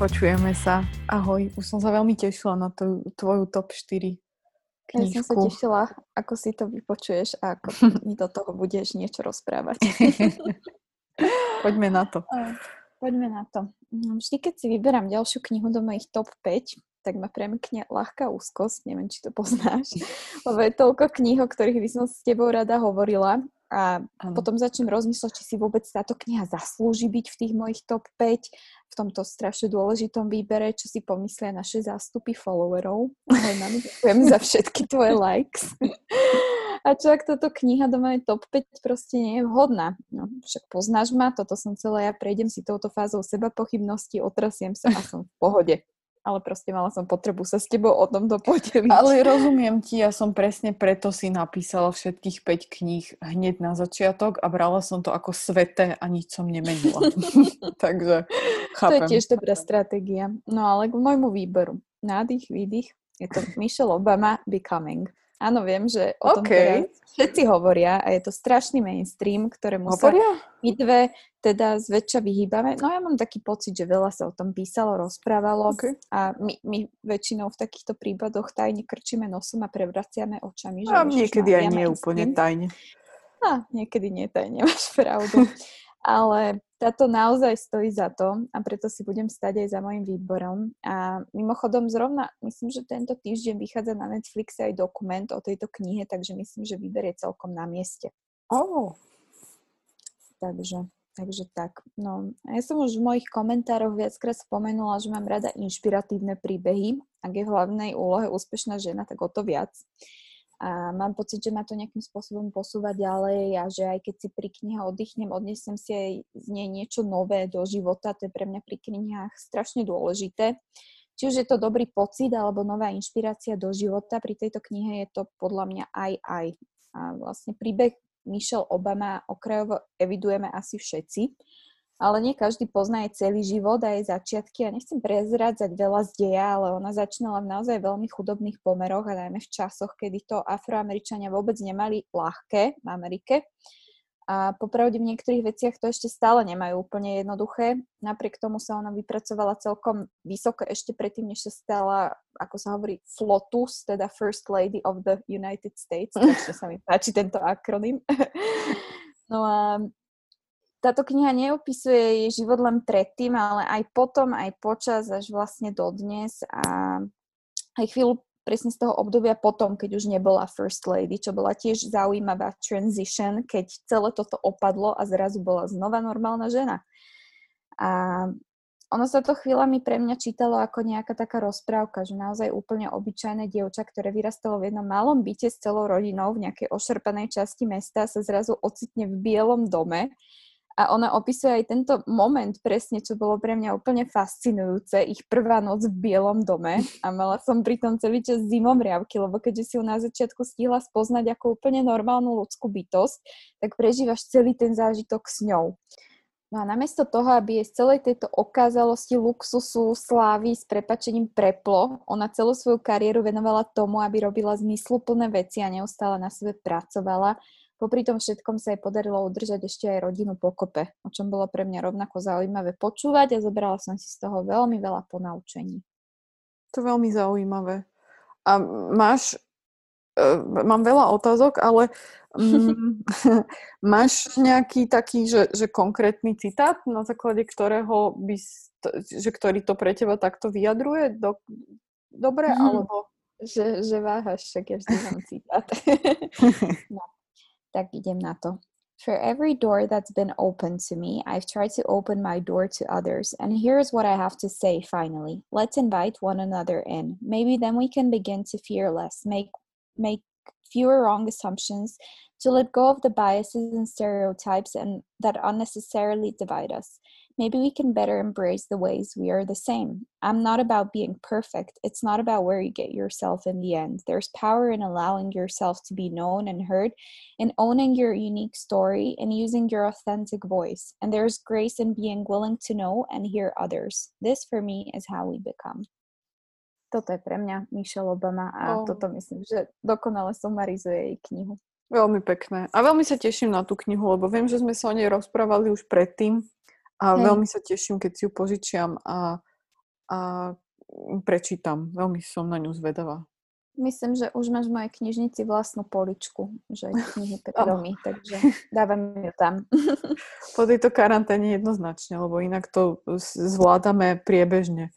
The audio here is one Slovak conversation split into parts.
Počujeme sa. Ahoj. Už som sa veľmi tešila na tú, tvoju top 4 knižku. Ja som sa tešila, ako si to vypočuješ a ako mi do toho budeš niečo rozprávať. Poďme na to. Poďme na to. No, vždy, keď si vyberám ďalšiu knihu do mojich top 5, tak ma premikne ľahká úzkosť, neviem, či to poznáš, lebo je toľko kníh, o ktorých by som s tebou rada hovorila a ano. potom začnem rozmýšľať, či si vôbec táto kniha zaslúži byť v tých mojich top 5, v tomto strašne dôležitom výbere, čo si pomyslia naše zástupy followerov. Ďakujem za všetky tvoje likes. A čo ak toto kniha do mojej top 5 proste nie je vhodná? No, však poznáš ma, toto som celé ja, prejdem si touto fázou seba pochybnosti, otrasiem sa a som v pohode ale proste mala som potrebu sa s tebou o tomto podeliť. Ale rozumiem ti, ja som presne preto si napísala všetkých 5 kníh hneď na začiatok a brala som to ako sveté a nič som nemenila. Takže chápem. To je tiež dobrá stratégia. No ale k môjmu výberu. Nádych, výdych. Je to Michelle Obama Becoming. Áno, viem, že o tom okay. teda všetci hovoria a je to strašný mainstream, ktorému hovoria? sa my dve teda zväčša vyhýbame. No ja mám taký pocit, že veľa sa o tom písalo, rozprávalo okay. a my, my väčšinou v takýchto prípadoch tajne krčíme nosom a prevraciame očami. Že a niekedy aj nie úplne tajne. A niekedy nie tajne, máš pravdu. Ale táto naozaj stojí za to a preto si budem stať aj za môjim výborom. A mimochodom zrovna, myslím, že tento týždeň vychádza na Netflixe aj dokument o tejto knihe, takže myslím, že výber je celkom na mieste. Oh. Takže, takže tak. No, ja som už v mojich komentároch viackrát spomenula, že mám rada inšpiratívne príbehy. Ak je v hlavnej úlohe úspešná žena, tak o to viac a mám pocit, že ma to nejakým spôsobom posúva ďalej a že aj keď si pri knihe oddychnem, odnesem si aj z nej niečo nové do života, to je pre mňa pri knihách strašne dôležité. Či už je to dobrý pocit alebo nová inšpirácia do života, pri tejto knihe je to podľa mňa aj aj. A vlastne príbeh Michelle Obama okrajovo evidujeme asi všetci ale nie každý pozná jej celý život a jej začiatky a nechcem prezrádzať veľa z deja, ale ona začínala v naozaj veľmi chudobných pomeroch a najmä v časoch, kedy to afroameričania vôbec nemali ľahké v Amerike. A popravde v niektorých veciach to ešte stále nemajú úplne jednoduché. Napriek tomu sa ona vypracovala celkom vysoko ešte predtým, než sa stala, ako sa hovorí, FLOTUS, teda First Lady of the United States. Takže sa mi páči tento akronym. No a táto kniha neopisuje jej život len predtým, ale aj potom, aj počas, až vlastne dodnes a aj chvíľu presne z toho obdobia potom, keď už nebola First Lady, čo bola tiež zaujímavá transition, keď celé toto opadlo a zrazu bola znova normálna žena. A ono sa to chvíľami pre mňa čítalo ako nejaká taká rozprávka, že naozaj úplne obyčajné dievča, ktoré vyrastalo v jednom malom byte s celou rodinou v nejakej ošerpanej časti mesta, sa zrazu ocitne v bielom dome a ona opisuje aj tento moment presne, čo bolo pre mňa úplne fascinujúce. Ich prvá noc v Bielom dome a mala som pri tom celý čas zimom riavky, lebo keďže si ju na začiatku stihla spoznať ako úplne normálnu ľudskú bytosť, tak prežívaš celý ten zážitok s ňou. No a namiesto toho, aby jej z celej tejto okázalosti, luxusu, slávy s prepačením preplo, ona celú svoju kariéru venovala tomu, aby robila zmysluplné veci a neustále na sebe pracovala Popri tom všetkom sa jej podarilo udržať ešte aj rodinu pokope, o čom bolo pre mňa rovnako zaujímavé počúvať a zobrala som si z toho veľmi veľa ponaučení. To je veľmi zaujímavé. A máš, uh, mám veľa otázok, ale um, máš nejaký taký, že, že konkrétny citát, na základe ktorého by, že ktorý to pre teba takto vyjadruje? Do, dobre, mm. alebo... Že, že váhaš, však ja vždy mám citát. no. Tak idem na to. For every door that's been opened to me, I've tried to open my door to others. And here's what I have to say finally. Let's invite one another in. Maybe then we can begin to fear less, make make fewer wrong assumptions, to let go of the biases and stereotypes and that unnecessarily divide us. maybe we can better embrace the ways we are the same. I'm not about being perfect. It's not about where you get yourself in the end. There's power in allowing yourself to be known and heard, and owning your unique story and using your authentic voice. And there's grace in being willing to know and hear others. This, for me, is how we become. Toto je pre mňa Michelle Obama a oh. toto myslím, že dokonale sumarizuje jej knihu. Veľmi pekné. A veľmi sa teším na tú knihu, lebo viem, že sme sa o nej rozprávali už predtým A Hej. veľmi sa teším, keď si ju požičiam a a prečítam. Veľmi som na ňu zvedavá. Myslím, že už máš v mojej knižnici vlastnú poličku, že knihy Petromy, takže dávam ju tam. Po tejto karanténe jednoznačne, lebo inak to zvládame priebežne.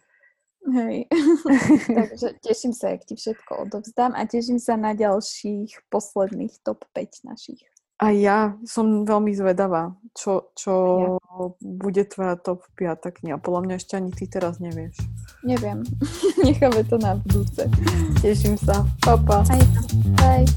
Hej. takže teším sa, ak ti všetko odovzdám a teším sa na ďalších posledných top 5 našich. A ja som veľmi zvedavá, čo, čo ja. bude tvoja top 5 kniha. Podľa mňa ešte ani ty teraz nevieš. Neviem. Necháme to na budúce. Teším sa. Pa, pa. Aj, Bye.